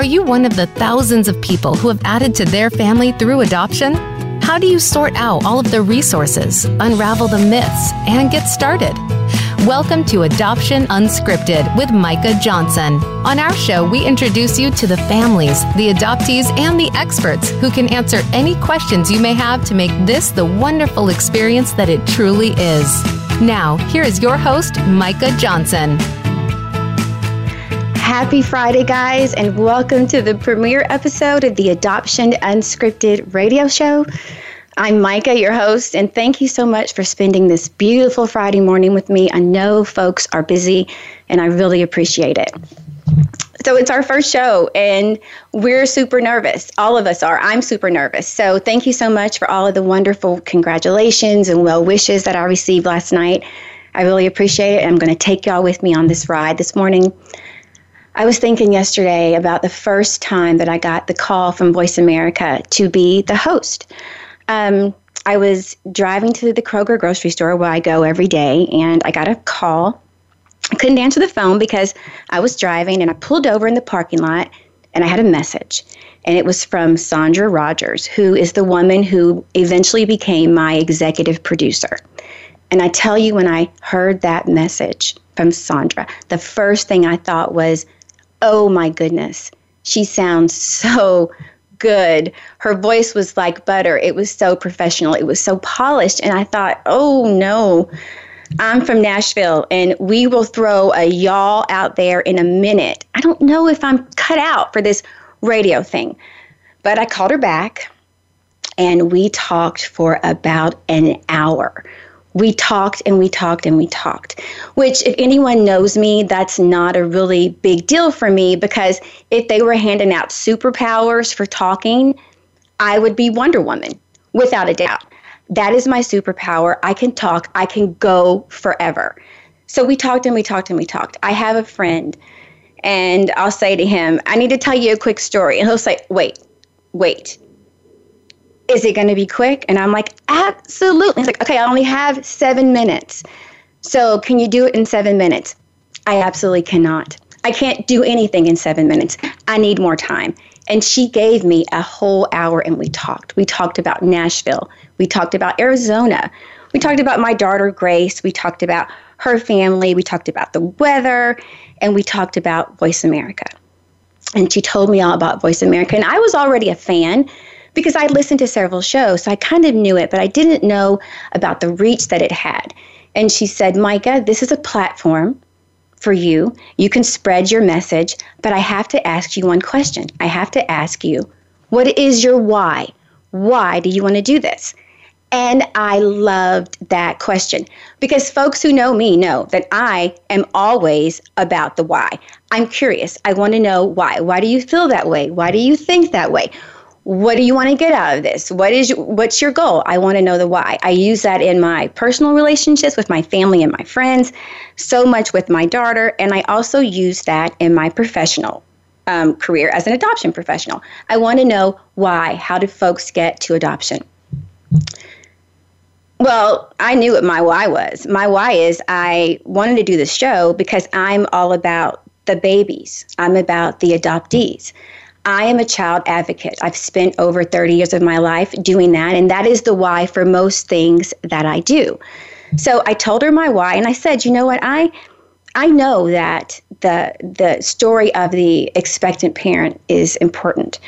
Are you one of the thousands of people who have added to their family through adoption? How do you sort out all of the resources, unravel the myths, and get started? Welcome to Adoption Unscripted with Micah Johnson. On our show, we introduce you to the families, the adoptees, and the experts who can answer any questions you may have to make this the wonderful experience that it truly is. Now, here is your host, Micah Johnson. Happy Friday, guys, and welcome to the premiere episode of the Adoption Unscripted radio show. I'm Micah, your host, and thank you so much for spending this beautiful Friday morning with me. I know folks are busy, and I really appreciate it. So, it's our first show, and we're super nervous. All of us are. I'm super nervous. So, thank you so much for all of the wonderful congratulations and well wishes that I received last night. I really appreciate it. I'm going to take y'all with me on this ride this morning. I was thinking yesterday about the first time that I got the call from Voice America to be the host um, I was driving to the Kroger grocery store where I go every day, and I got a call. I couldn't answer the phone because I was driving, and I pulled over in the parking lot, and I had a message. And it was from Sandra Rogers, who is the woman who eventually became my executive producer. And I tell you, when I heard that message from Sandra, the first thing I thought was, oh my goodness, she sounds so good. Her voice was like butter. It was so professional. It was so polished. And I thought, oh no, I'm from Nashville and we will throw a y'all out there in a minute. I don't know if I'm cut out for this radio thing. But I called her back and we talked for about an hour we talked and we talked and we talked. Which, if anyone knows me, that's not a really big deal for me because if they were handing out superpowers for talking, I would be Wonder Woman, without a doubt. That is my superpower. I can talk, I can go forever. So we talked and we talked and we talked. I have a friend, and I'll say to him, I need to tell you a quick story. And he'll say, Wait, wait is it going to be quick? And I'm like, absolutely. He's like, okay, I only have seven minutes. So can you do it in seven minutes? I absolutely cannot. I can't do anything in seven minutes. I need more time. And she gave me a whole hour and we talked. We talked about Nashville. We talked about Arizona. We talked about my daughter, Grace. We talked about her family. We talked about the weather. And we talked about Voice America. And she told me all about Voice America. And I was already a fan because I listened to several shows, so I kind of knew it, but I didn't know about the reach that it had. And she said, Micah, this is a platform for you. You can spread your message, but I have to ask you one question. I have to ask you, what is your why? Why do you want to do this? And I loved that question because folks who know me know that I am always about the why. I'm curious. I want to know why. Why do you feel that way? Why do you think that way? What do you want to get out of this? What is what's your goal? I want to know the why. I use that in my personal relationships with my family and my friends so much with my daughter and i also use that in my professional um, career as an adoption professional. I want to know why how do folks get to adoption? Well i knew what my why was. My why is i wanted to do this show because i'm all about the babies. I'm about the adoptees I am a child advocate. I've spent over 30 years of my life doing that, and that is the why for most things that I do. So I told her my why, and I said, you know what, I I know that the the story of the expectant parent is important.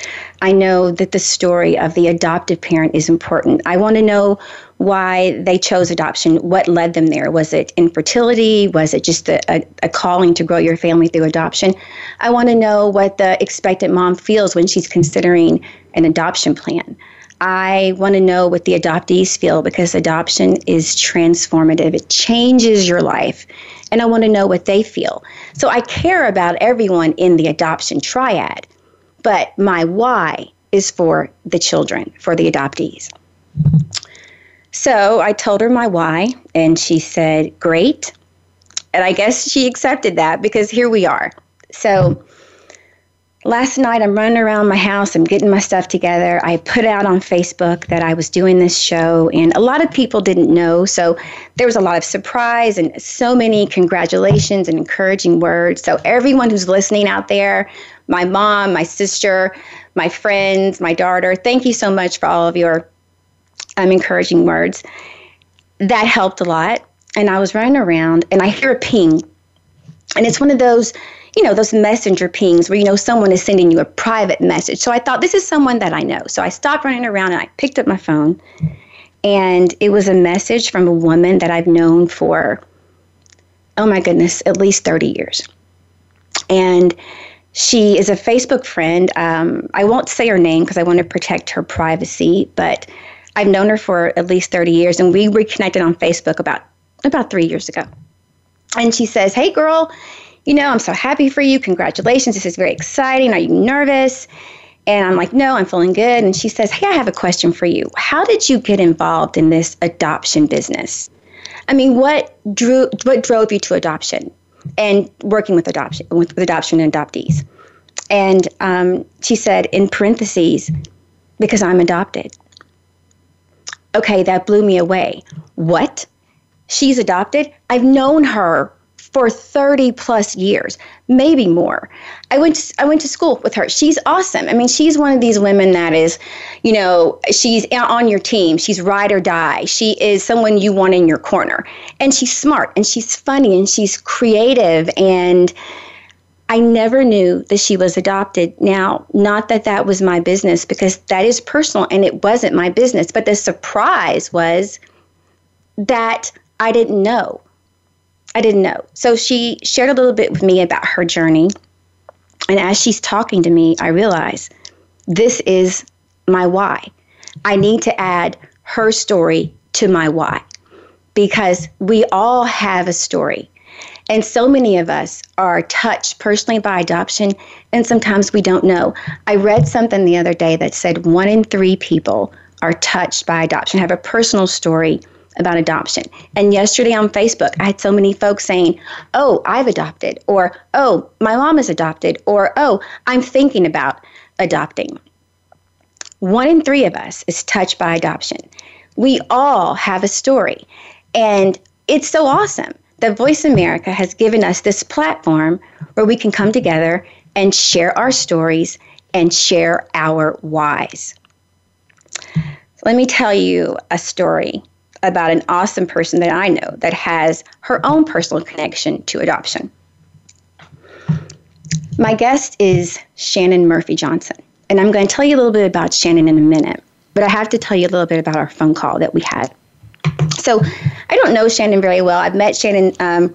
I know that the story of the adoptive parent is important. I want to know why they chose adoption, what led them there. Was it infertility? Was it just a, a, a calling to grow your family through adoption? I want to know what the expectant mom feels when she's considering an adoption plan. I want to know what the adoptees feel because adoption is transformative. It changes your life. And I want to know what they feel. So I care about everyone in the adoption triad, but my why is for the children, for the adoptees. So I told her my why, and she said, Great. And I guess she accepted that because here we are. So last night I'm running around my house, I'm getting my stuff together. I put out on Facebook that I was doing this show, and a lot of people didn't know. So there was a lot of surprise and so many congratulations and encouraging words. So everyone who's listening out there, my mom, my sister, my friends, my daughter. Thank you so much for all of your um, encouraging words. That helped a lot. And I was running around and I hear a ping. And it's one of those, you know, those messenger pings where you know someone is sending you a private message. So I thought this is someone that I know. So I stopped running around and I picked up my phone. And it was a message from a woman that I've known for, oh my goodness, at least 30 years. And she is a Facebook friend. Um, I won't say her name because I want to protect her privacy, but I've known her for at least 30 years, and we reconnected on Facebook about about three years ago. And she says, "Hey, girl, you know I'm so happy for you. Congratulations! This is very exciting. Are you nervous?" And I'm like, "No, I'm feeling good." And she says, "Hey, I have a question for you. How did you get involved in this adoption business? I mean, what drew what drove you to adoption?" and working with adoption with, adoption and adoptees. And um, she said in parentheses, because I'm adopted. Okay, that blew me away. What? She's adopted? I've known her for 30 plus years, maybe more. I went to, I went to school with her. She's awesome. I mean, she's one of these women that is, you know, she's on your team. She's ride or die. She is someone you want in your corner. And she's smart and she's funny and she's creative and I never knew that she was adopted. Now, not that that was my business because that is personal and it wasn't my business, but the surprise was that I didn't know I didn't know. So she shared a little bit with me about her journey. And as she's talking to me, I realize this is my why. I need to add her story to my why because we all have a story. And so many of us are touched personally by adoption, and sometimes we don't know. I read something the other day that said one in three people are touched by adoption, have a personal story about adoption. And yesterday on Facebook, I had so many folks saying, Oh, I've adopted, or Oh, my mom is adopted, or Oh, I'm thinking about adopting. One in three of us is touched by adoption. We all have a story. And it's so awesome that Voice America has given us this platform where we can come together and share our stories and share our whys. Let me tell you a story about an awesome person that I know that has her own personal connection to adoption. My guest is Shannon Murphy Johnson, and I'm going to tell you a little bit about Shannon in a minute, but I have to tell you a little bit about our phone call that we had. So, I don't know Shannon very well. I've met Shannon um,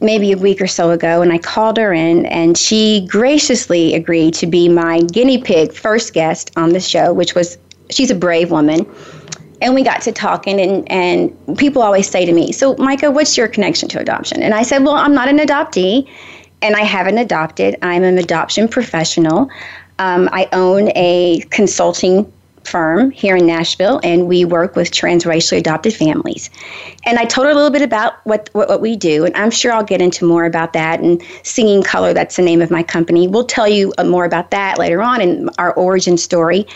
maybe a week or so ago, and I called her in, and she graciously agreed to be my guinea pig first guest on the show, which was she's a brave woman and we got to talking and, and people always say to me so micah what's your connection to adoption? And i said well i'm not an adoptee and i haven't adopted. I'm an adoption professional. Um, i own a consulting firm here in Nashville, and we work with transracially adopted families. And I told her a little bit about what, what, what we do, and I'm sure I'll get into more about that. And Singing Color, that's the name of my company. We'll tell you uh, more about that later on in our origin story.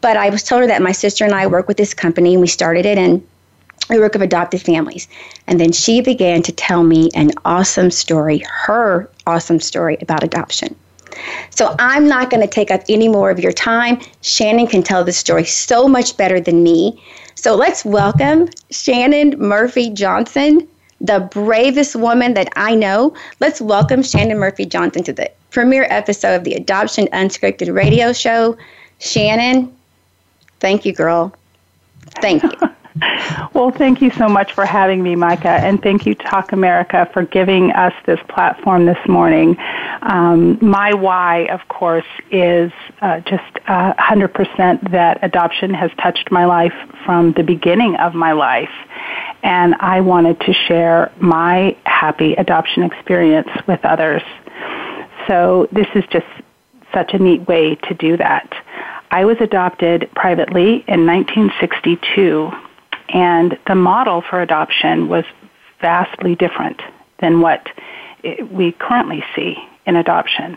But I was told her that my sister and I work with this company, and we started it, and we work with adopted families. And then she began to tell me an awesome story, her awesome story about adoption. So I'm not going to take up any more of your time. Shannon can tell this story so much better than me. So let's welcome Shannon Murphy Johnson, the bravest woman that I know. Let's welcome Shannon Murphy Johnson to the premiere episode of the Adoption Unscripted radio show. Shannon, thank you, girl. Thank you. well, thank you so much for having me, Micah, and thank you, Talk America, for giving us this platform this morning. Um, my why, of course, is uh, just uh, 100% that adoption has touched my life from the beginning of my life. And I wanted to share my happy adoption experience with others. So this is just such a neat way to do that. I was adopted privately in 1962 and the model for adoption was vastly different than what we currently see in adoption.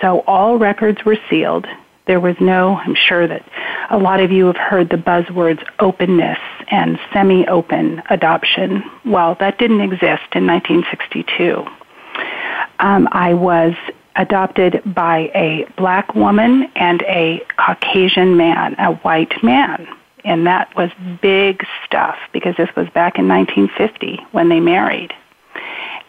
So all records were sealed. There was no, I'm sure that a lot of you have heard the buzzwords openness and semi open adoption. Well, that didn't exist in 1962. Um, I was adopted by a black woman and a Caucasian man, a white man. And that was big stuff because this was back in 1950 when they married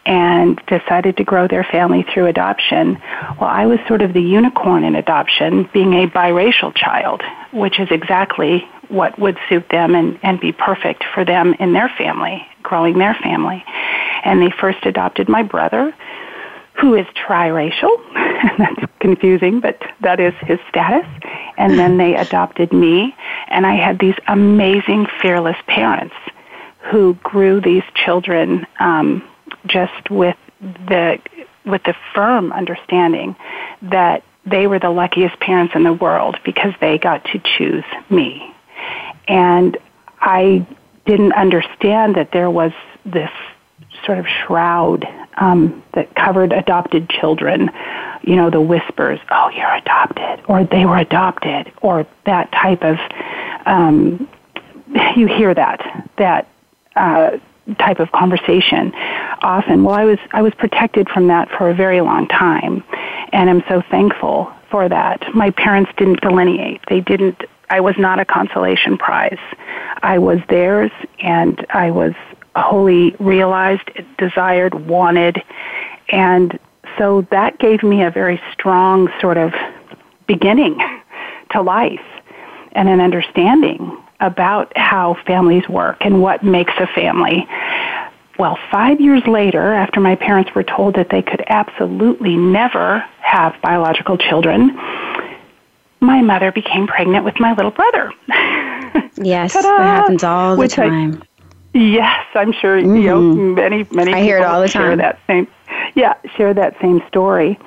and decided to grow their family through adoption. Well, I was sort of the unicorn in adoption, being a biracial child, which is exactly what would suit them and, and be perfect for them in their family, growing their family. And they first adopted my brother, who is triracial. That's confusing, but that is his status. And then they adopted me, and I had these amazing, fearless parents who grew these children um, just with the with the firm understanding that they were the luckiest parents in the world because they got to choose me. And I didn't understand that there was this sort of shroud um, that covered adopted children. You know, the whispers, "Oh, you're adopted," or "They were adopted," or that type of. Um, you hear that that uh, type of conversation often. Well, I was I was protected from that for a very long time, and I'm so thankful for that. My parents didn't delineate. They didn't. I was not a consolation prize. I was theirs, and I was wholly realized, desired, wanted, and so that gave me a very strong sort of beginning to life and an understanding about how families work and what makes a family. Well, five years later, after my parents were told that they could absolutely never have biological children, my mother became pregnant with my little brother. yes, that happens all the time. I, yes, I'm sure mm-hmm. you know mm-hmm. many many I hear it all the time. that same yeah share that same story.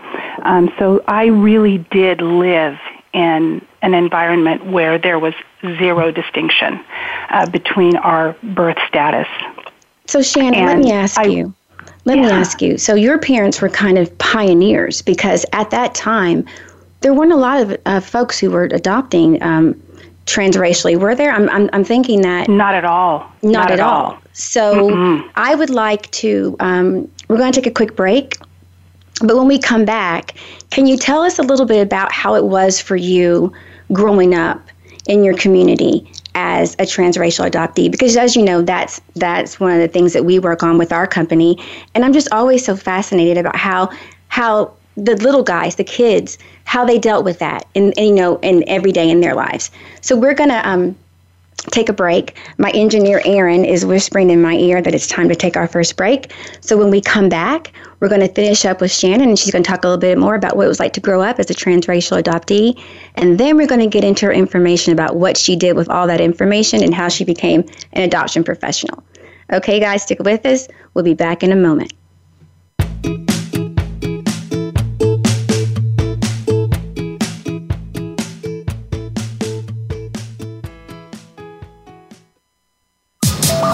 Um, so I really did live in an environment where there was zero distinction uh, between our birth status. So, Shannon, and let me ask I, you. Let yeah. me ask you. So, your parents were kind of pioneers because at that time, there weren't a lot of uh, folks who were adopting um, transracially, were there? I'm, I'm, I'm, thinking that. Not at all. Not, not at, at all. all. So, mm-hmm. I would like to, um, we're going to take a quick break. But when we come back, can you tell us a little bit about how it was for you growing up in your community as a transracial adoptee because as you know that's that's one of the things that we work on with our company and I'm just always so fascinated about how how the little guys the kids how they dealt with that in, in you know in every day in their lives so we're to um, take a break. My engineer, Aaron, is whispering in my ear that it's time to take our first break. So when we come back, we're going to finish up with Shannon, and she's going to talk a little bit more about what it was like to grow up as a transracial adoptee. And then we're going to get into her information about what she did with all that information and how she became an adoption professional. Okay, guys, stick with us. We'll be back in a moment.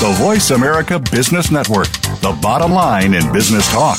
The Voice America Business Network, the bottom line in business talk.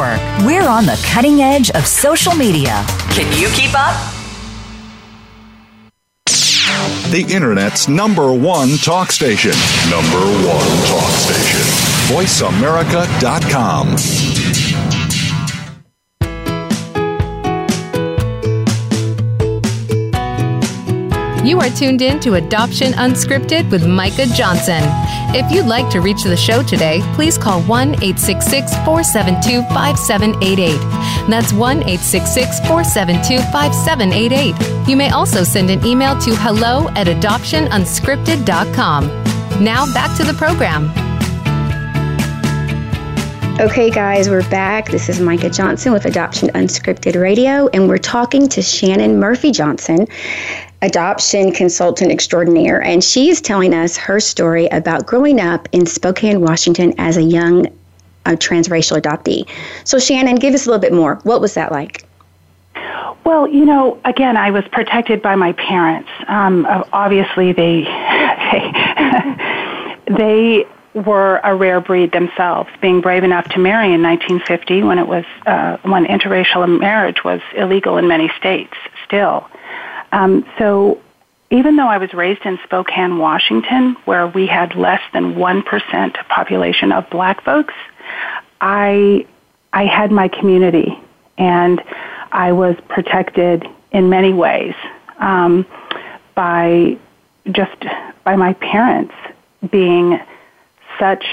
We're on the cutting edge of social media. Can you keep up? The Internet's number one talk station. Number one talk station. VoiceAmerica.com. You are tuned in to Adoption Unscripted with Micah Johnson. If you'd like to reach the show today, please call 1 866 472 5788. That's 1 866 472 5788. You may also send an email to hello at adoptionunscripted.com. Now back to the program. Okay, guys, we're back. This is Micah Johnson with Adoption Unscripted Radio, and we're talking to Shannon Murphy Johnson adoption consultant extraordinaire, and she's telling us her story about growing up in Spokane, Washington as a young uh, transracial adoptee. So, Shannon, give us a little bit more. What was that like? Well, you know, again, I was protected by my parents. Um, obviously, they they were a rare breed themselves, being brave enough to marry in 1950 when it was uh, when interracial marriage was illegal in many states still. Um, so even though I was raised in Spokane, Washington, where we had less than 1% population of black folks, I, I had my community and I was protected in many ways um, by just by my parents being such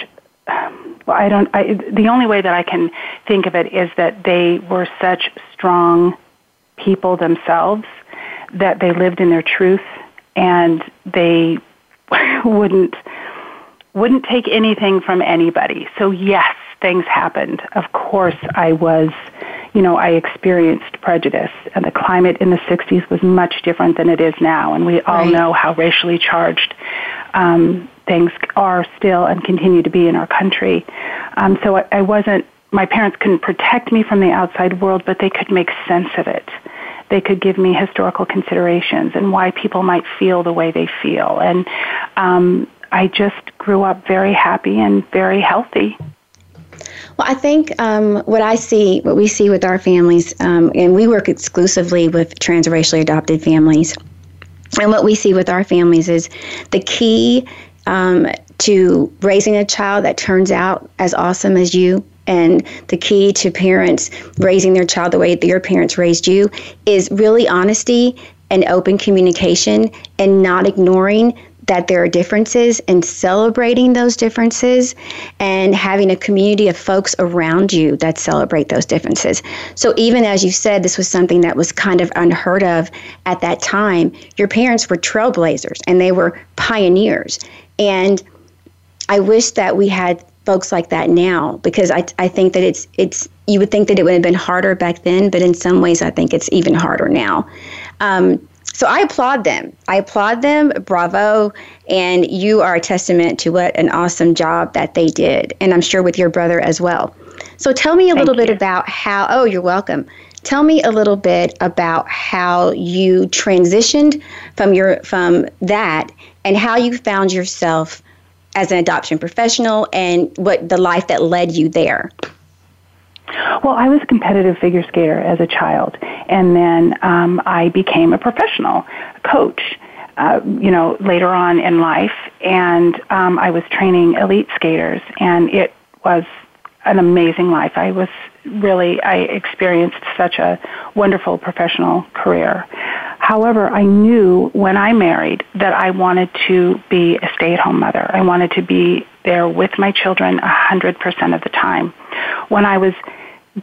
well, I don't. I, the only way that I can think of it is that they were such strong people themselves that they lived in their truth and they wouldn't wouldn't take anything from anybody. So yes, things happened. Of course, I was, you know, I experienced prejudice, and the climate in the '60s was much different than it is now. And we all right. know how racially charged um, things are still and continue to be in our country. Um, so I, I wasn't. My parents couldn't protect me from the outside world, but they could make sense of it they could give me historical considerations and why people might feel the way they feel. And um, I just grew up very happy and very healthy. Well, I think um, what I see, what we see with our families, um, and we work exclusively with transracially adopted families. And what we see with our families is the key um, to raising a child that turns out as awesome as you and the key to parents raising their child the way that your parents raised you is really honesty and open communication and not ignoring that there are differences and celebrating those differences and having a community of folks around you that celebrate those differences. So, even as you said, this was something that was kind of unheard of at that time, your parents were trailblazers and they were pioneers. And I wish that we had folks like that now because I, I think that it's it's you would think that it would have been harder back then, but in some ways I think it's even harder now. Um, so I applaud them. I applaud them. Bravo. And you are a testament to what an awesome job that they did. And I'm sure with your brother as well. So tell me a Thank little you. bit about how, oh, you're welcome. Tell me a little bit about how you transitioned from your from that and how you found yourself as an adoption professional and what the life that led you there? Well, I was a competitive figure skater as a child, and then um, I became a professional coach. Uh, you know, later on in life, and um, I was training elite skaters, and it was an amazing life. I was really, I experienced such a wonderful professional career. However, I knew when I married that I wanted to be a stay-at-home mother. I wanted to be there with my children 100% of the time. When I was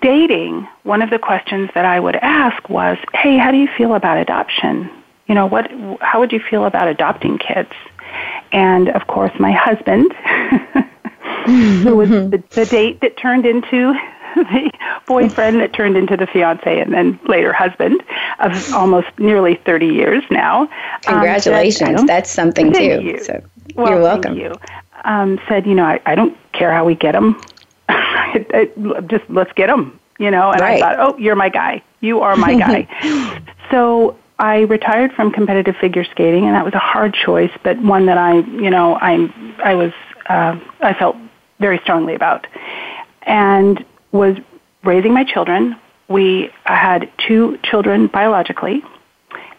dating, one of the questions that I would ask was, "Hey, how do you feel about adoption? You know, what how would you feel about adopting kids?" And of course, my husband who was the, the date that turned into the boyfriend that turned into the fiance and then later husband of almost nearly 30 years now. Um, Congratulations. Um, That's something too. You. So well, you're welcome. You. Um, said, you know, I, I don't care how we get them. just let's get them, you know. And right. I thought, oh, you're my guy. You are my guy. so I retired from competitive figure skating, and that was a hard choice, but one that I, you know, I, I was, uh, I felt very strongly about, and was raising my children. We had two children biologically,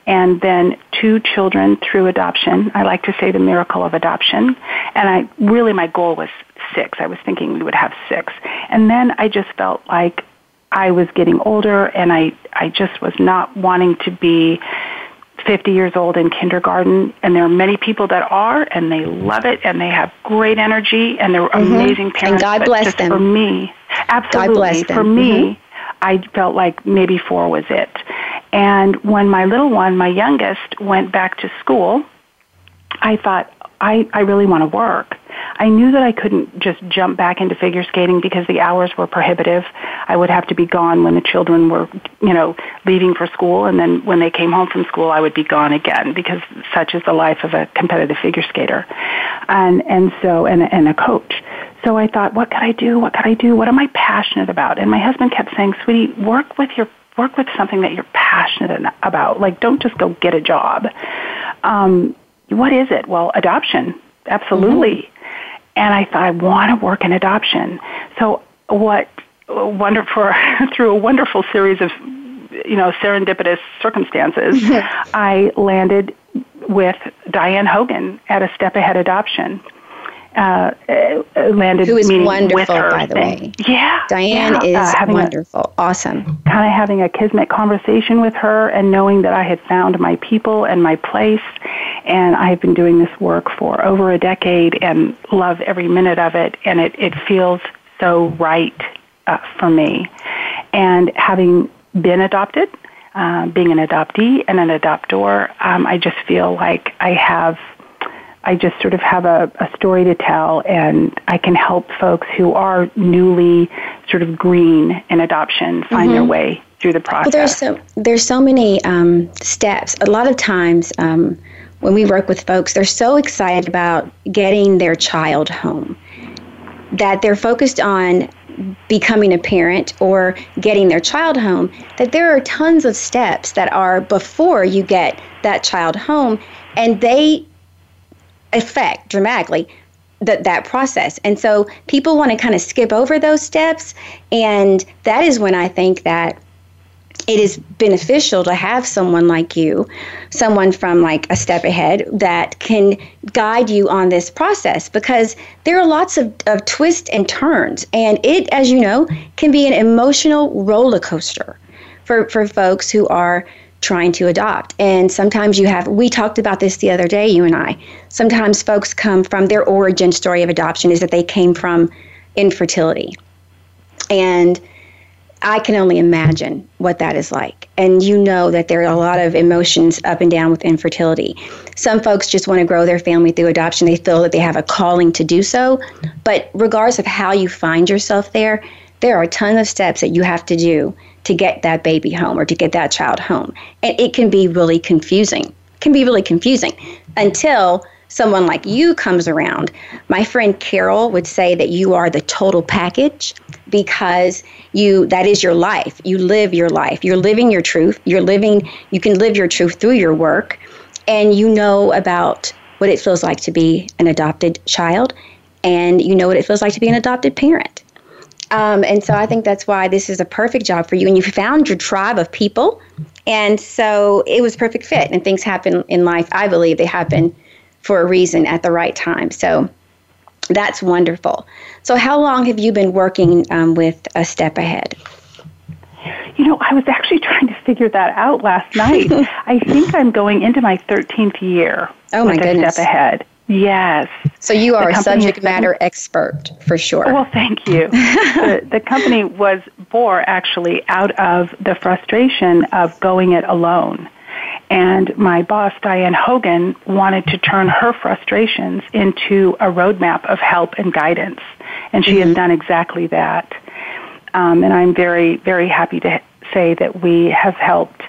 and then two children through adoption. I like to say the miracle of adoption. And I really, my goal was six. I was thinking we would have six. And then I just felt like I was getting older and I, I just was not wanting to be 50 years old in kindergarten and there are many people that are and they love it and they have great energy and they're mm-hmm. amazing parents. And God bless them. For me, absolutely. Bless them. For me, mm-hmm. I felt like maybe four was it. And when my little one, my youngest, went back to school, I thought, I, I really want to work. I knew that I couldn't just jump back into figure skating because the hours were prohibitive. I would have to be gone when the children were, you know, leaving for school, and then when they came home from school, I would be gone again because such is the life of a competitive figure skater, and and so and and a coach. So I thought, what could I do? What could I do? What am I passionate about? And my husband kept saying, "Sweetie, work with your work with something that you're passionate about. Like, don't just go get a job." Um, what is it? Well, adoption, absolutely. Mm-hmm. And I thought I want to work in adoption. So what wonderful through a wonderful series of you know serendipitous circumstances, I landed with Diane Hogan at a Step Ahead Adoption uh, landed Who is wonderful, with her. by the way. Yeah, Diane yeah. is uh, wonderful, a, awesome. Kind of having a kismet conversation with her, and knowing that I had found my people and my place, and I have been doing this work for over a decade, and love every minute of it, and it it feels so right uh, for me, and having been adopted. Uh, being an adoptee and an adoptor, um, I just feel like I have I just sort of have a, a story to tell, and I can help folks who are newly sort of green in adoption find mm-hmm. their way through the process. Well, there's so there's so many um, steps. A lot of times. Um, when we work with folks, they're so excited about getting their child home that they're focused on becoming a parent or getting their child home that there are tons of steps that are before you get that child home and they affect dramatically that that process. And so people want to kind of skip over those steps and that is when I think that it is beneficial to have someone like you, someone from like a step ahead that can guide you on this process because there are lots of, of twists and turns. And it, as you know, can be an emotional roller coaster for, for folks who are trying to adopt. And sometimes you have, we talked about this the other day, you and I. Sometimes folks come from their origin story of adoption is that they came from infertility. And I can only imagine what that is like. And you know that there are a lot of emotions up and down with infertility. Some folks just want to grow their family through adoption. They feel that they have a calling to do so. But regardless of how you find yourself there, there are a ton of steps that you have to do to get that baby home or to get that child home. And it can be really confusing. Can be really confusing until someone like you comes around. My friend Carol would say that you are the total package because you that is your life. You live your life. You're living your truth. You're living you can live your truth through your work and you know about what it feels like to be an adopted child and you know what it feels like to be an adopted parent. Um, and so I think that's why this is a perfect job for you. And you found your tribe of people. And so it was perfect fit. And things happen in life, I believe they happen for a reason at the right time. So that's wonderful. So, how long have you been working um, with A Step Ahead? You know, I was actually trying to figure that out last night. I think I'm going into my 13th year. Oh, my goodness. Step Ahead. Yes. So you are a subject matter expert for sure. Well, thank you. the, the company was born actually out of the frustration of going it alone. And my boss, Diane Hogan, wanted to turn her frustrations into a roadmap of help and guidance. And she mm-hmm. has done exactly that. Um, and I'm very, very happy to say that we have helped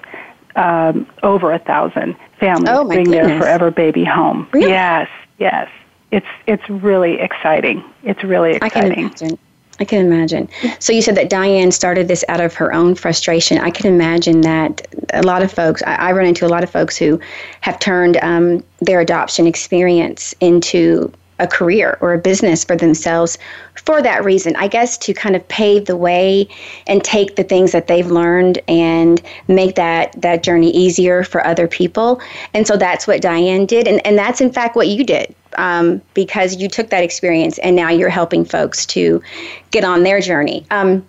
um, over a thousand families oh, bring goodness. their forever baby home. Really? Yes, yes. It's it's really exciting. It's really exciting. I can imagine. I can imagine. So you said that Diane started this out of her own frustration. I can imagine that a lot of folks, I, I run into a lot of folks who have turned um, their adoption experience into a career or a business for themselves for that reason. I guess to kind of pave the way and take the things that they've learned and make that that journey easier for other people. And so that's what Diane did, and and that's in fact what you did. Um, because you took that experience and now you're helping folks to get on their journey. Um,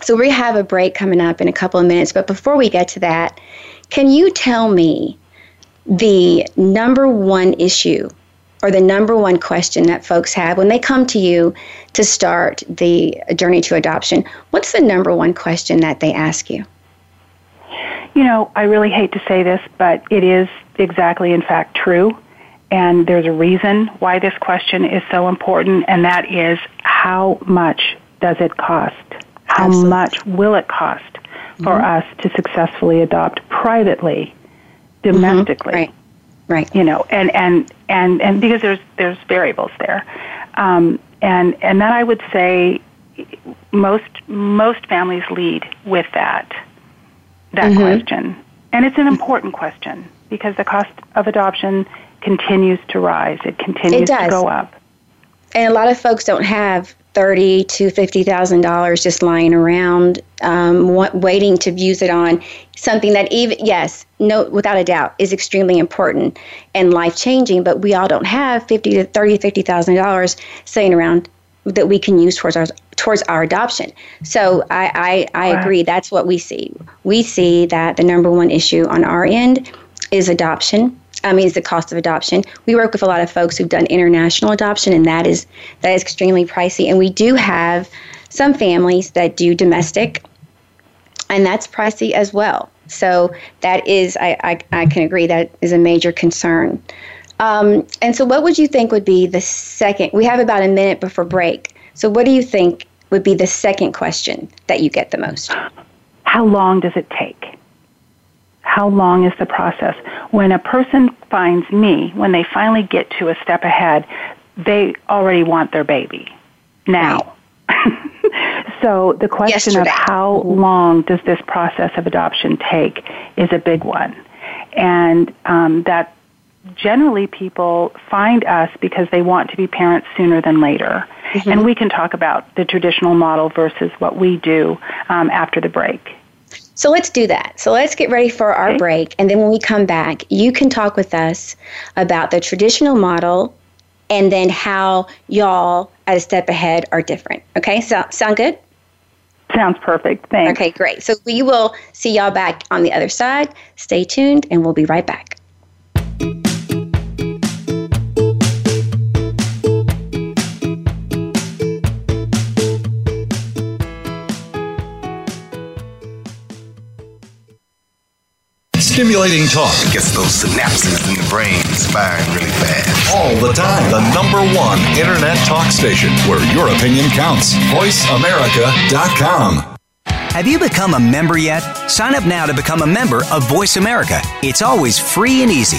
so we have a break coming up in a couple of minutes, but before we get to that, can you tell me the number one issue or the number one question that folks have when they come to you to start the journey to adoption? What's the number one question that they ask you? You know, I really hate to say this, but it is exactly, in fact, true. And there's a reason why this question is so important, and that is how much does it cost? How Absolutely. much will it cost for Mhm. us to successfully adopt privately, domestically? Right. Right. you know, and and and and because there's there's variables there, um, and and then I would say most most families lead with that that Mhm. question, and it's an important question because the cost of adoption continues to rise. It continues to go up. and a lot of folks don't have thirty to fifty thousand dollars just lying around, um, waiting to use it on something that even yes, no, without a doubt, is extremely important and life changing. But we all don't have fifty to thirty, fifty thousand dollars sitting around that we can use towards our towards our adoption. So I I, I agree. That's what we see. We see that the number one issue on our end is adoption. I mean, it's the cost of adoption. We work with a lot of folks who've done international adoption, and that is that is extremely pricey. And we do have some families that do domestic, and that's pricey as well. So that is, I, I, I can agree, that is a major concern. Um, and so, what would you think would be the second? We have about a minute before break. So, what do you think would be the second question that you get the most? How long does it take? How long is the process? When a person finds me, when they finally get to a step ahead, they already want their baby now. so the question Yesterday. of how long does this process of adoption take is a big one. And um, that generally people find us because they want to be parents sooner than later. And we can talk about the traditional model versus what we do um, after the break. So let's do that. So let's get ready for our Okay. break. And then when we come back, you can talk with us about the traditional model and then how y'all at a step ahead are different. Okay, so sound good? Sounds perfect. Thanks. Okay, great. So we will see y'all back on the other side. Stay tuned and we'll be right back. Stimulating talk Gets those synapses in the brain firing really fast. all the time. The number one internet talk station where your opinion counts. VoiceAmerica.com. Have you become a member yet? Sign up now to become a member of Voice America. It's always free and easy.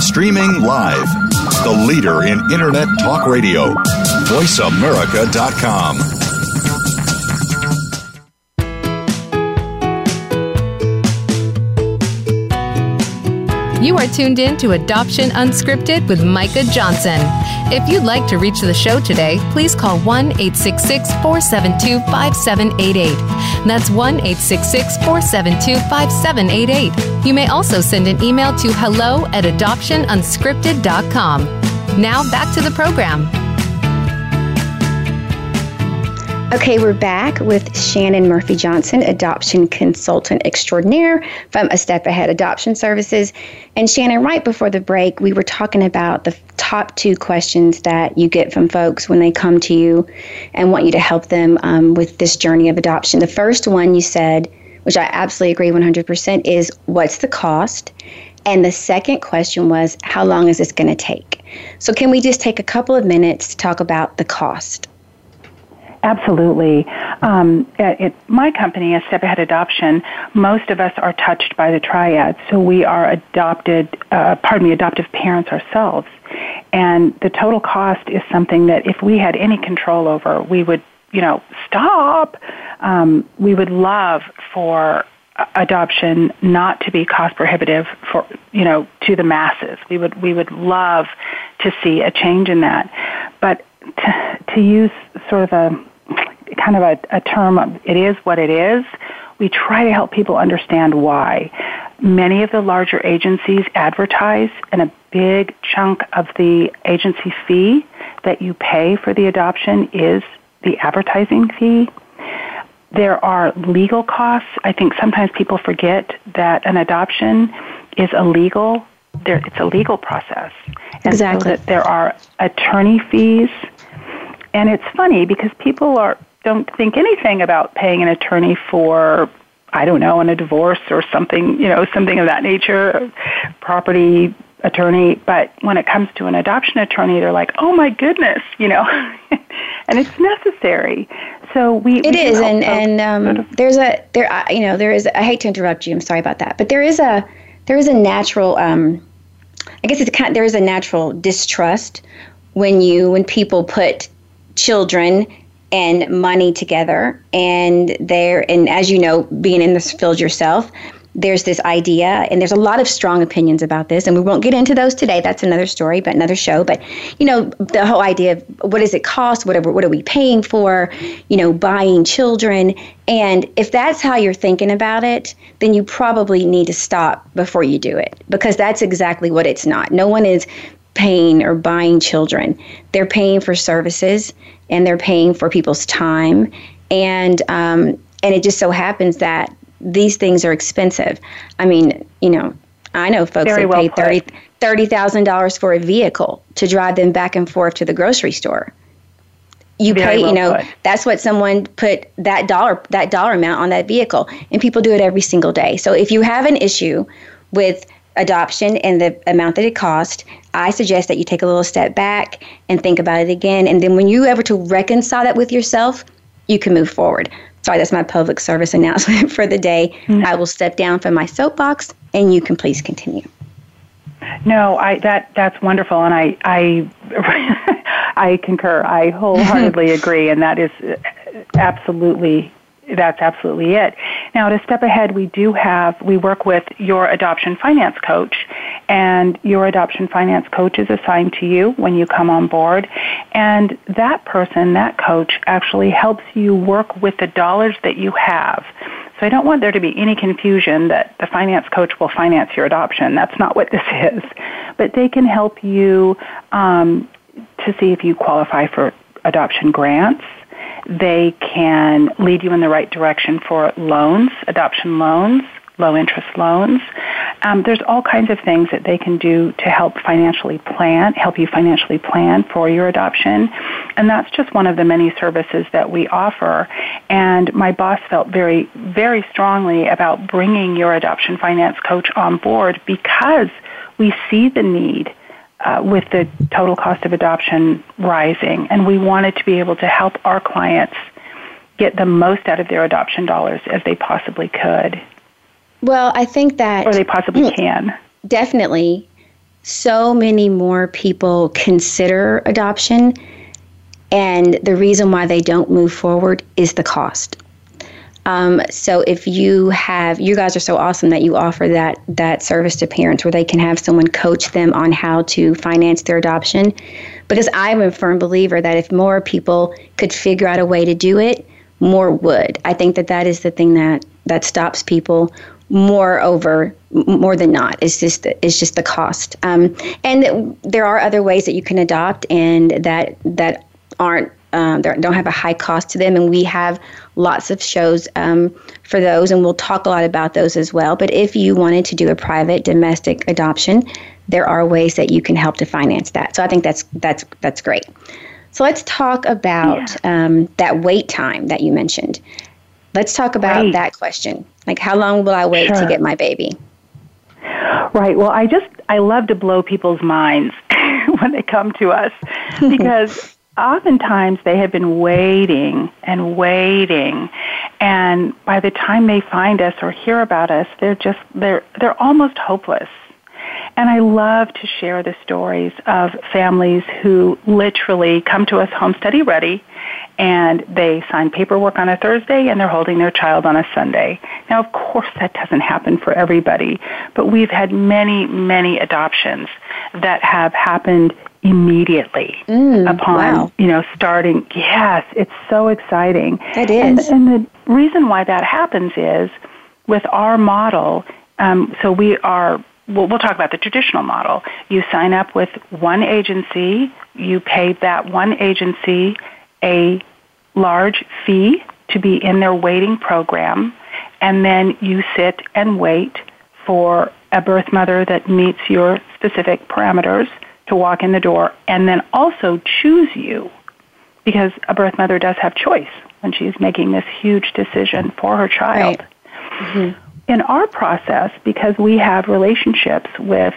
Streaming live, the leader in Internet talk radio, voiceamerica.com. You are tuned in to Adoption Unscripted with Micah Johnson. If you'd like to reach the show today, please call 1 866 472 5788. That's 1 866 472 5788. You may also send an email to hello at adoptionunscripted.com. Now back to the program. Okay, we're back with Shannon Murphy Johnson, adoption consultant extraordinaire from A Step Ahead Adoption Services. And Shannon, right before the break, we were talking about the top two questions that you get from folks when they come to you and want you to help them um, with this journey of adoption. The first one you said, which I absolutely agree 100%, is what's the cost? And the second question was, how long is this going to take? So, can we just take a couple of minutes to talk about the cost? Absolutely. Um, at, at, my company, A Step Ahead Adoption, most of us are touched by the triad. So we are adopted, uh, pardon me, adoptive parents ourselves. And the total cost is something that if we had any control over, we would, you know, stop. Um, we would love for adoption not to be cost prohibitive for you know to the masses we would we would love to see a change in that but to use sort of a kind of a, a term, it is what it is, we try to help people understand why. Many of the larger agencies advertise, and a big chunk of the agency fee that you pay for the adoption is the advertising fee. There are legal costs. I think sometimes people forget that an adoption is a legal there, it's a legal process. And exactly. So that there are attorney fees. And it's funny because people are don't think anything about paying an attorney for I don't know, in a divorce or something, you know, something of that nature, property attorney. But when it comes to an adoption attorney, they're like, oh my goodness, you know, and it's necessary. So we it we is, and and um, there's a there you know there is I hate to interrupt you. I'm sorry about that, but there is a there is a natural um, I guess it's kind of, there is a natural distrust when you when people put children and money together. And there and as you know being in this field yourself there's this idea and there's a lot of strong opinions about this. And we won't get into those today. That's another story but another show. But you know the whole idea of what does it cost? Whatever what are we paying for? You know buying children. And if that's how you're thinking about it then you probably need to stop before you do it because that's exactly what it's not. No one is paying or buying children. They're paying for services and they're paying for people's time, and um, and it just so happens that these things are expensive. I mean, you know, I know folks Very that well pay thirty thirty thousand dollars for a vehicle to drive them back and forth to the grocery store. You Very pay, well you know, put. that's what someone put that dollar that dollar amount on that vehicle, and people do it every single day. So if you have an issue with adoption and the amount that it cost, I suggest that you take a little step back and think about it again. And then when you ever to reconcile that with yourself, you can move forward. Sorry, that's my public service announcement for the day. Mm-hmm. I will step down from my soapbox and you can please continue. No, I that that's wonderful, and I I I concur. I wholeheartedly agree, and that is absolutely that's absolutely it. Now, to step ahead, we do have, we work with your adoption finance coach, and your adoption finance coach is assigned to you when you come on board. And that person, that coach, actually helps you work with the dollars that you have. So I don't want there to be any confusion that the finance coach will finance your adoption. That's not what this is. But they can help you um, to see if you qualify for adoption grants they can lead you in the right direction for loans, adoption loans, low interest loans. Um, there's all kinds of things that they can do to help financially plan, help you financially plan for your adoption. And that's just one of the many services that we offer. And my boss felt very, very strongly about bringing your adoption finance coach on board because we see the need uh, with the total cost of adoption rising, and we wanted to be able to help our clients get the most out of their adoption dollars as they possibly could. Well, I think that. Or they possibly can. Definitely. So many more people consider adoption, and the reason why they don't move forward is the cost. Um, so if you have, you guys are so awesome that you offer that that service to parents where they can have someone coach them on how to finance their adoption. Because I'm a firm believer that if more people could figure out a way to do it, more would. I think that that is the thing that that stops people more over more than not it's just it's just the cost um, and there are other ways that you can adopt and that that aren't um, don't have a high cost to them and we have lots of shows um, for those and we'll talk a lot about those as well but if you wanted to do a private domestic adoption there are ways that you can help to finance that so i think that's that's that's great so let's talk about yeah. um, that wait time that you mentioned let's talk about right. that question like, how long will I wait sure. to get my baby? Right. Well, I just, I love to blow people's minds when they come to us because oftentimes they have been waiting and waiting and by the time they find us or hear about us they're just they're they're almost hopeless and I love to share the stories of families who literally come to us home study ready and they sign paperwork on a Thursday and they're holding their child on a Sunday. Now, of course, that doesn't happen for everybody, but we've had many, many adoptions that have happened immediately mm, upon wow. you know starting. Yes, it's so exciting. It is, and, and the reason why that happens is with our model. Um, so we are we'll, we'll talk about the traditional model. You sign up with one agency, you pay that one agency a large fee to be in their waiting program, and then you sit and wait for a birth mother that meets your specific parameters to walk in the door, and then also choose you because a birth mother does have choice when she's making this huge decision for her child. Right. Mm-hmm. In our process, because we have relationships with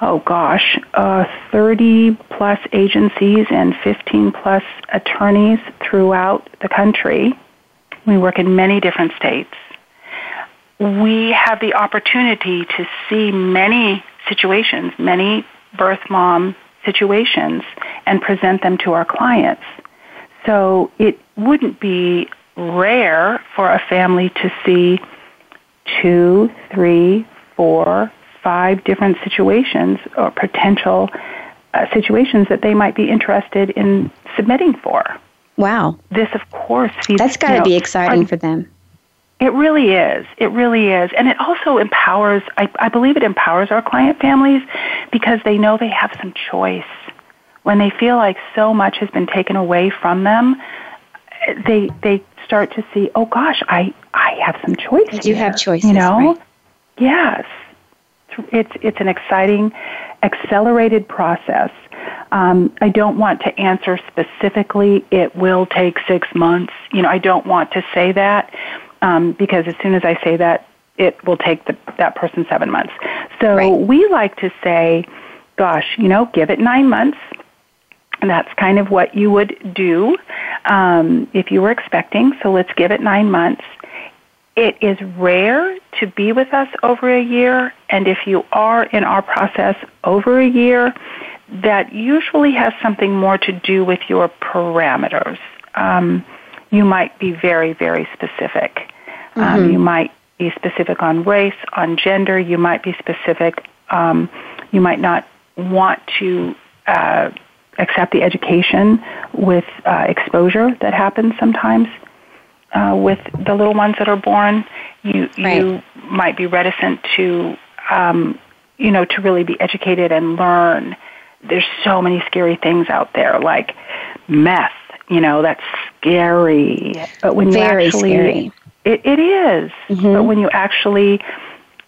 oh gosh, uh, 30 plus agencies and 15 plus attorneys throughout the country. We work in many different states. We have the opportunity to see many situations, many birth mom situations, and present them to our clients. So it wouldn't be rare for a family to see two, three, four, five different situations or potential uh, situations that they might be interested in submitting for. Wow. This, of course, feeds. That's got to be exciting our, for them. It really is. It really is. And it also empowers, I, I believe it empowers our client families because they know they have some choice. When they feel like so much has been taken away from them, they they start to see, oh gosh, I I have some choice. You do have choices, you know. Right? Yes, it's it's an exciting, accelerated process. Um, I don't want to answer specifically. It will take six months. You know, I don't want to say that um, because as soon as I say that, it will take the, that person seven months. So right. we like to say, "Gosh, you know, give it nine months." And that's kind of what you would do um, if you were expecting. So let's give it nine months. It is rare to be with us over a year, and if you are in our process over a year, that usually has something more to do with your parameters. Um, you might be very, very specific. Um, mm-hmm. Um, you might be specific on race, on gender. You might be specific. Um, you might not want to uh, accept the education with uh, exposure that happens sometimes uh, with the little ones that are born, you right. you might be reticent to um, you know to really be educated and learn. There's so many scary things out there, like meth. You know that's scary. But when Very you actually, scary. It, it is. Mm-hmm. But when you actually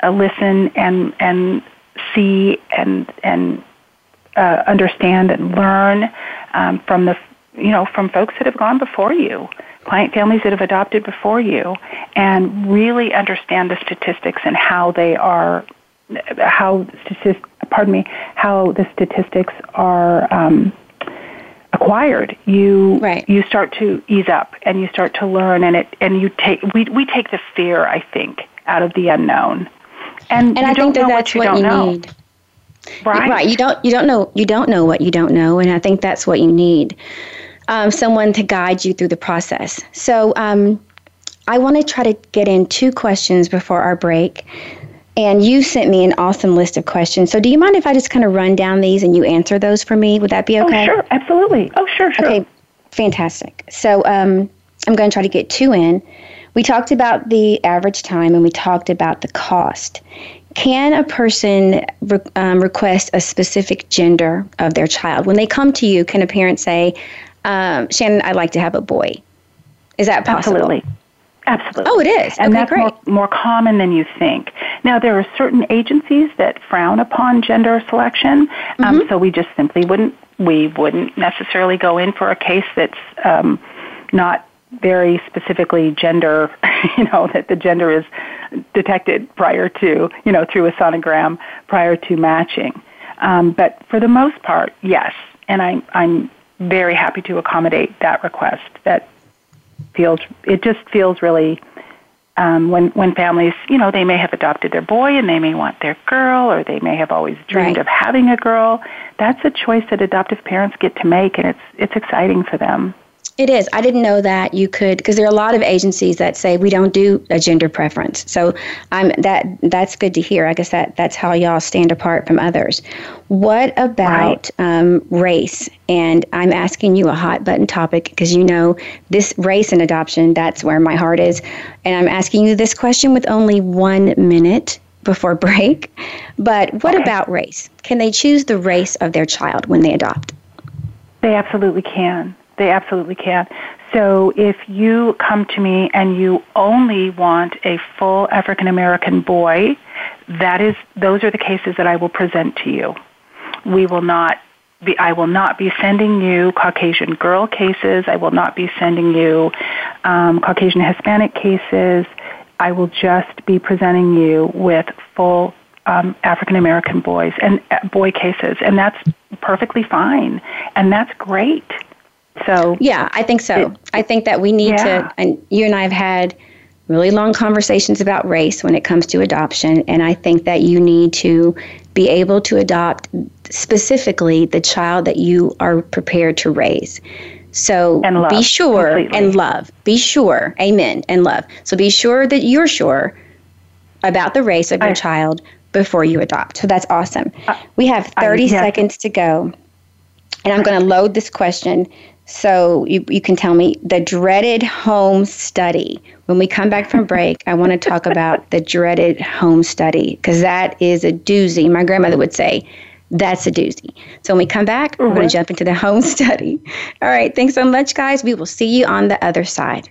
uh, listen and and see and and uh, understand and learn um, from the you know from folks that have gone before you client families that have adopted before you and really understand the statistics and how they are how statistics pardon me how the statistics are um, acquired you right. you start to ease up and you start to learn and it and you take we we take the fear i think out of the unknown. And, and I think that that's what you, you know. need. Right. Right you don't you don't know you don't know what you don't know and i think that's what you need um, someone to guide you through the process. So um, i want to try to get in two questions before our break and you sent me an awesome list of questions. So, do you mind if I just kind of run down these and you answer those for me? Would that be okay? Oh, sure, absolutely. Oh, sure, sure. Okay, fantastic. So, um, I'm going to try to get two in. We talked about the average time and we talked about the cost. Can a person re- um, request a specific gender of their child? When they come to you, can a parent say, um, Shannon, I'd like to have a boy? Is that possible? Absolutely. Absolutely. Oh, it is. And okay, that's great. More, more common than you think. Now, there are certain agencies that frown upon gender selection, um, Mm-hmm. so we just simply wouldn't we wouldn't necessarily go in for a case that's um, not very specifically gender, you know, that the gender is detected prior to, you know, through a sonogram prior to matching. Um, but for the most part, yes, and I, I'm very happy to accommodate that request. That feels it just feels really um, when when families you know they may have adopted their boy and they may want their girl or they may have always dreamed Right. of having a girl. That's a choice that adoptive parents get to make, and it's it's exciting for them. It is. I didn't know that you could because there are a lot of agencies that say we don't do a gender preference. So I'm that that's good to hear. I guess that that's how y'all stand apart from others. What about um, race? And I'm asking you a hot button topic because you know this race and adoption. That's where my heart is. And I'm asking you this question with only one minute before break. But what Okay. about race? Can they choose the race of their child when they adopt? They absolutely can. They absolutely can. So if you come to me and you only want a full African American boy, that is those are the cases that I will present to you. We will not be I will not be sending you Caucasian girl cases. I will not be sending you um, Caucasian Hispanic cases. I will just be presenting you with full um, African American boys and uh, boy cases, and that's perfectly fine, and that's great. So Yeah, I think so. It- I think that we need Yeah. to, and you and I have had really long conversations about race when it comes to adoption, and I think that you need to be able to adopt specifically the child that you are prepared to raise. So And love, be sure completely. and love. Be sure, amen, and love. So be sure that you're sure about the race of your I- child before you adopt. So that's awesome. we have I- 30 seconds to go. And I'm going to load this question so you, you can tell me the dreaded home study. When we come back from break, I want to talk about the dreaded home study because that is a doozy. My grandmother would say, that's a doozy. So when we come back, we're going to uh-huh. jump into the home study. All right. Thanks so much, guys. We will see you on the other side.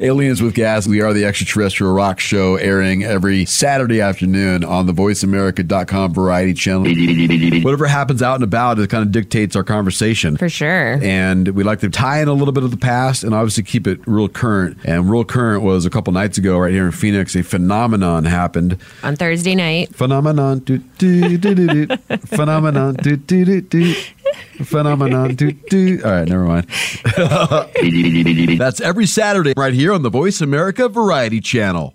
Aliens with Gas. We are the extraterrestrial rock show airing every Saturday afternoon on the voiceamerica.com variety channel. Whatever happens out and about, it kind of dictates our conversation. For sure. And we like to tie in a little bit of the past and obviously keep it real current. And real current was a couple nights ago right here in Phoenix, a phenomenon happened. On Thursday night. Phenomenon. Do, do, do, do, do. phenomenon. Do, do, do, do. Phenomenon. do, do. All right, never mind. That's every Saturday right here on the Voice America Variety Channel.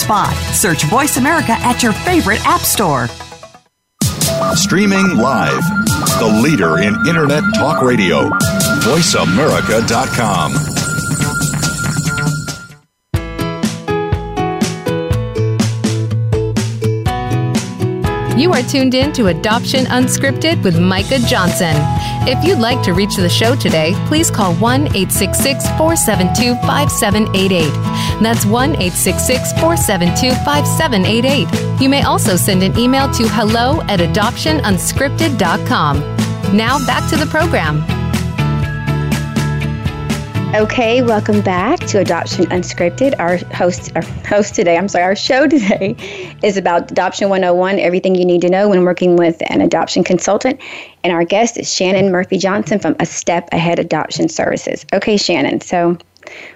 spot. Search Voice America at your favorite app store. Streaming live, the leader in Internet talk radio, voiceamerica.com. You are tuned in to Adoption Unscripted with Micah Johnson. If you'd like to reach the show today, please call 1 866 472 5788. That's 1 866 472 5788. You may also send an email to hello at adoptionunscripted.com. Now back to the program. Okay, welcome back to Adoption Unscripted. Our host, our host today, I'm sorry, our show today is about Adoption 101, everything you need to know when working with an adoption consultant. And our guest is Shannon Murphy Johnson from A Step Ahead Adoption Services. Okay, Shannon, so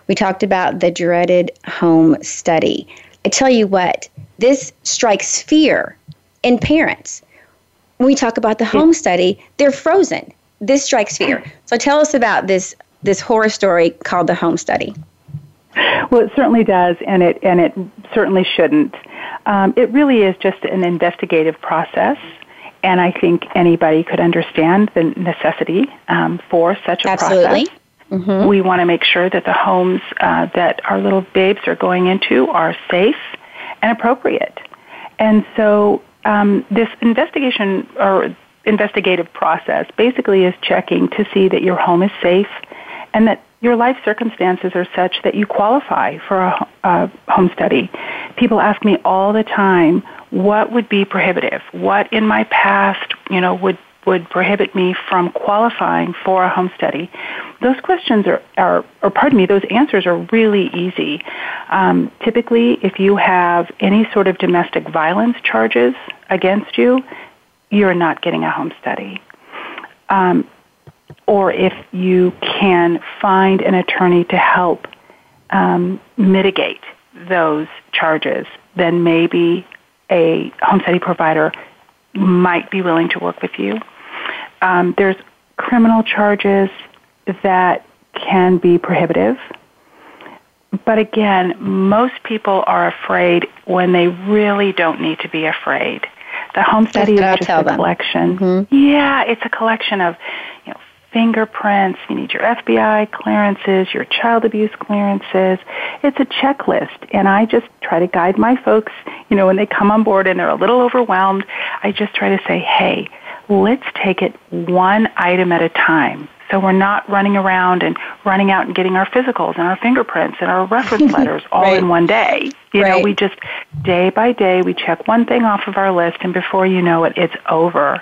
we talked about the dreaded home study. I tell you what, this strikes fear in parents. When we talk about the home study, they're frozen. This strikes fear. So tell us about this this horror story called the home study. Well, it certainly does, and it and it certainly shouldn't. Um, it really is just an investigative process, and I think anybody could understand the necessity um, for such a Absolutely. process. Mm-hmm. We want to make sure that the homes uh, that our little babes are going into are safe and appropriate. And so, um, this investigation or investigative process basically is checking to see that your home is safe and that your life circumstances are such that you qualify for a, a home study. People ask me all the time, what would be prohibitive? What in my past, you know, would would prohibit me from qualifying for a home study? Those questions are, are or pardon me, those answers are really easy. Um, typically, if you have any sort of domestic violence charges against you, you're not getting a home study. Um, or if you can find an attorney to help um, mitigate those charges, then maybe a home study provider might be willing to work with you. Um, there's criminal charges that can be prohibitive. But again, most people are afraid when they really don't need to be afraid. The home study is just a them. collection. Mm-hmm. Yeah, it's a collection of you know fingerprints, you need your FBI clearances, your child abuse clearances. It's a checklist. And I just try to guide my folks, you know, when they come on board and they're a little overwhelmed, I just try to say, hey, let's take it one item at a time. So we're not running around and running out and getting our physicals and our fingerprints and our reference letters all Right. in one day. You know, we just day by day we check one thing off of our list and before you know it it's over.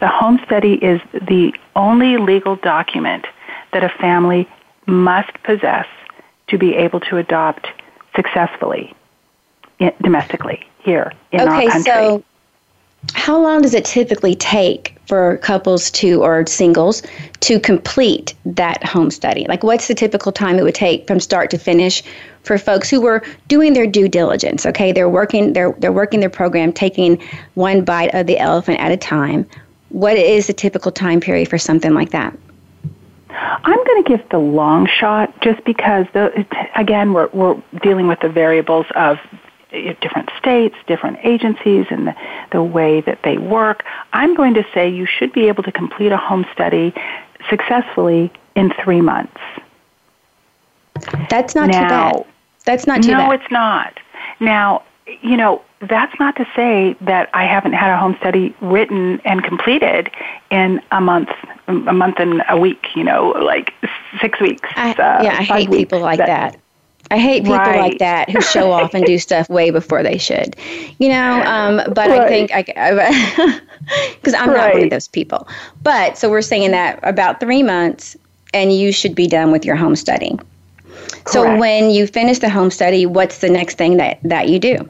The home study is the only legal document that a family must possess to be able to adopt successfully domestically here in our country. so how long does it typically take for couples to or singles to complete that home study? Like, what's the typical time it would take from start to finish for folks who were doing their due diligence? Okay, they're working, they're they're working their program, taking one bite of the elephant at a time. What is the typical time period for something like that? I'm going to give the long shot just because, the, again, we're, we're dealing with the variables of different states, different agencies, and the, the way that they work. I'm going to say you should be able to complete a home study successfully in three months. That's not now, too bad. That's not too no, bad. it's not. Now, you know, that's not to say that I haven't had a home study written and completed in a month, a month and a week. You know, like six weeks. I, uh, yeah, I hate weeks. people like that. I hate people Right. like that who show off and do stuff way before they should. You know, um, but I think I because I'm not one of those people. But so we're saying that about three months, and you should be done with your home study. So when you finish the home study, what's the next thing that that you do?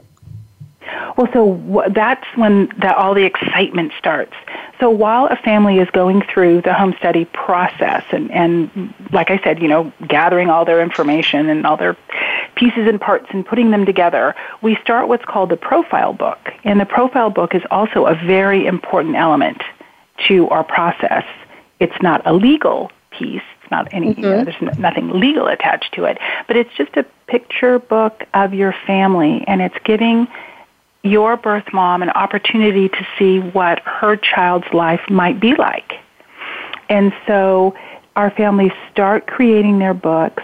Well, so that's when the, all the excitement starts. So while a family is going through the home study process and, and like I said, you know, gathering all their information and all their pieces and parts and putting them together, we start what's called the profile book. And the profile book is also a very important element to our process. It's not a legal piece. It's not any, you know, mm-hmm. there's n- nothing legal attached to it, but it's just a picture book of your family and it's giving your birth mom an opportunity to see what her child's life might be like. And so our families start creating their books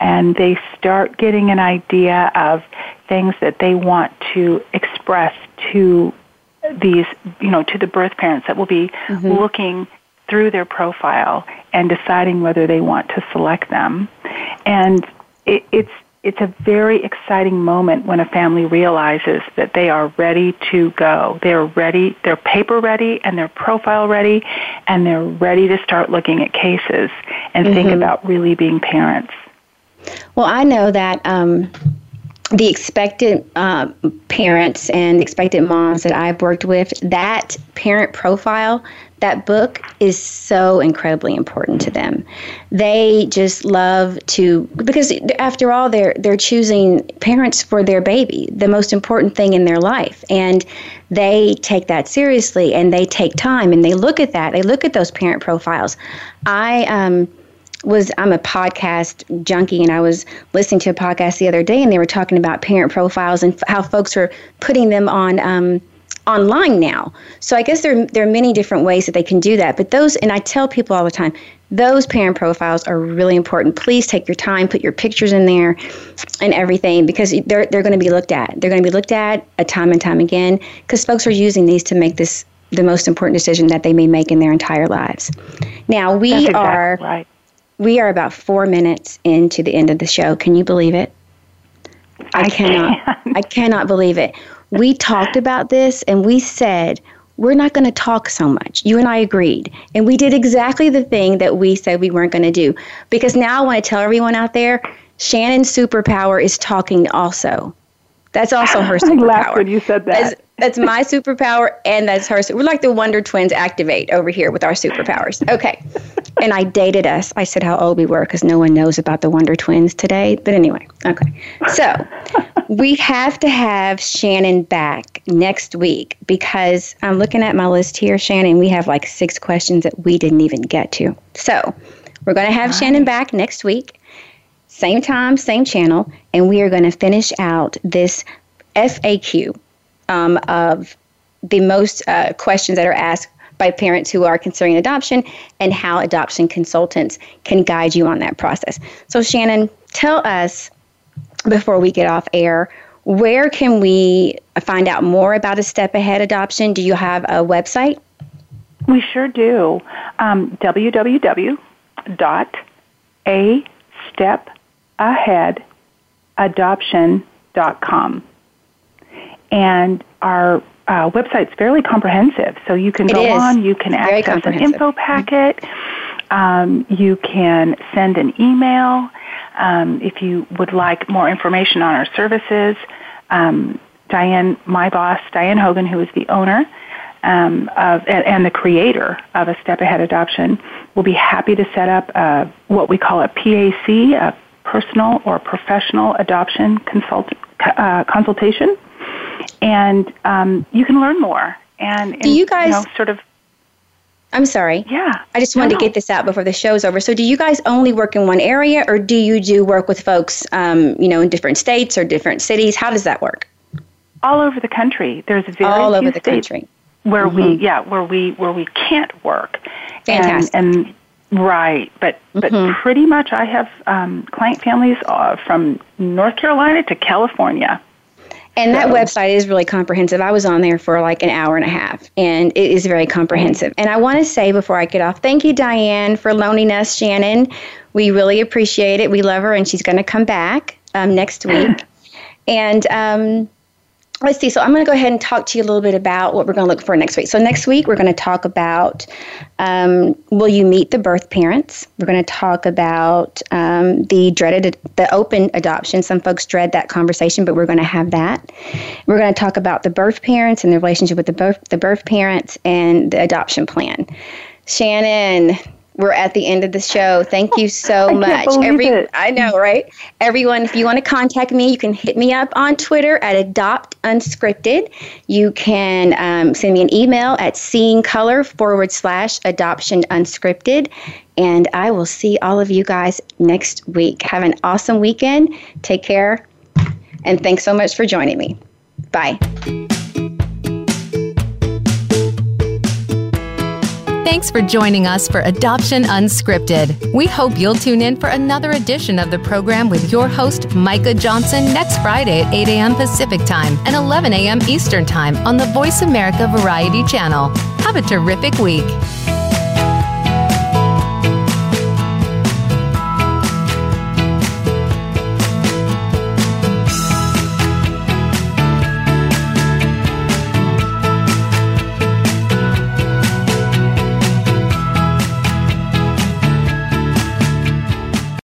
and they start getting an idea of things that they want to express to these, you know, to the birth parents that will be mm-hmm. looking through their profile and deciding whether they want to select them. And it, it's it's a very exciting moment when a family realizes that they are ready to go. They're ready, they're paper ready and they're profile ready and they're ready to start looking at cases and think about really being parents. Well, I know that um, the expected uh, parents and expected moms that I've worked with, that parent profile, that book is so incredibly important to them. They just love to because after all, they're they're choosing parents for their baby, the most important thing in their life, and they take that seriously and they take time and they look at that. They look at those parent profiles. I um was I'm a podcast junkie and I was listening to a podcast the other day and they were talking about parent profiles and f- how folks are putting them on um, online now. So I guess there there are many different ways that they can do that. But those and I tell people all the time, those parent profiles are really important. Please take your time, put your pictures in there and everything because they're they're going to be looked at. They're going to be looked at a time and time again because folks are using these to make this the most important decision that they may make in their entire lives. Now we exactly are right. we are about four minutes into the end of the show. Can you believe it? I, I cannot. can. I cannot believe it. We talked about this and we said we're not going to talk so much. You and I agreed. And we did exactly the thing that we said we weren't going to do. Because now I want to tell everyone out there Shannon's superpower is talking also. That's also her I superpower. laughed when you said that. That's, that's my superpower, and that's her. We're like the Wonder Twins activate over here with our superpowers. Okay. and I dated us. I said how old we were because no one knows about the Wonder Twins today. But anyway, okay. So we have to have Shannon back next week because I'm looking at my list here, Shannon. We have like six questions that we didn't even get to. So we're going to have Shannon back next week same time, same channel, and we are going to finish out this FAQ um, of the most uh, questions that are asked by parents who are considering adoption and how adoption consultants can guide you on that process. So, Shannon, tell us before we get off air where can we find out more about a step ahead adoption? Do you have a website? We sure do. Um, www.astepaheadadoption.com. And our uh, website's fairly comprehensive, so you can It go is. on, you can Very access an info packet, um, you can send an email um, if you would like more information on our services. Um, Diane, my boss, Diane Hogan, who is the owner um, of and, and the creator of a Step Ahead Adoption, will be happy to set up uh, what we call a PAC, a personal or professional adoption consult, uh, consultation, and um, you can learn more. And, and Do you guys- know, sort of I'm sorry. yeah. I just wanted No, to get this out before the show's over. So, do you guys only work in one area, or do you do work with folks, um, you know, in different states or different cities? How does that work? all over the country. There's very All few over the country. where we yeah where we where we can't work. Fantastic. And, and right, but but pretty much I have um, client families uh, from North Carolina to California. And that website is really comprehensive. I was on there for like an hour and a half, and it is very comprehensive. And I want to say before I get off, thank you, Diane, for loaning us Shannon. We really appreciate it. We love her, and she's going to come back. um, next week. And um, let's see. So I'm going to go ahead and talk to you a little bit about what we're going to look for next week. So next week we're going to talk about um, will you meet the birth parents? We're going to talk about um, the dreaded the open adoption. Some folks dread that conversation, but we're going to have that. We're going to talk about the birth parents and the relationship with the birth the birth parents and the adoption plan. Shannon, we're at the end of the show. Thank you so I much. Every it. I know, right? Everyone, if you want to contact me, you can hit me up on Twitter at Adopt Unscripted. You can um, send me an email at seeing color forward slash adoption unscripted. And I will see all of you guys next week. Have an awesome weekend. Take care. And thanks so much for joining me. Bye. Thanks for joining us for Adoption Unscripted. We hope you'll tune in for another edition of the program with your host, Micah Johnson, next Friday at 8 a.m. Pacific Time and 11 a.m. Eastern Time on the Voice America Variety Channel. Have a terrific week.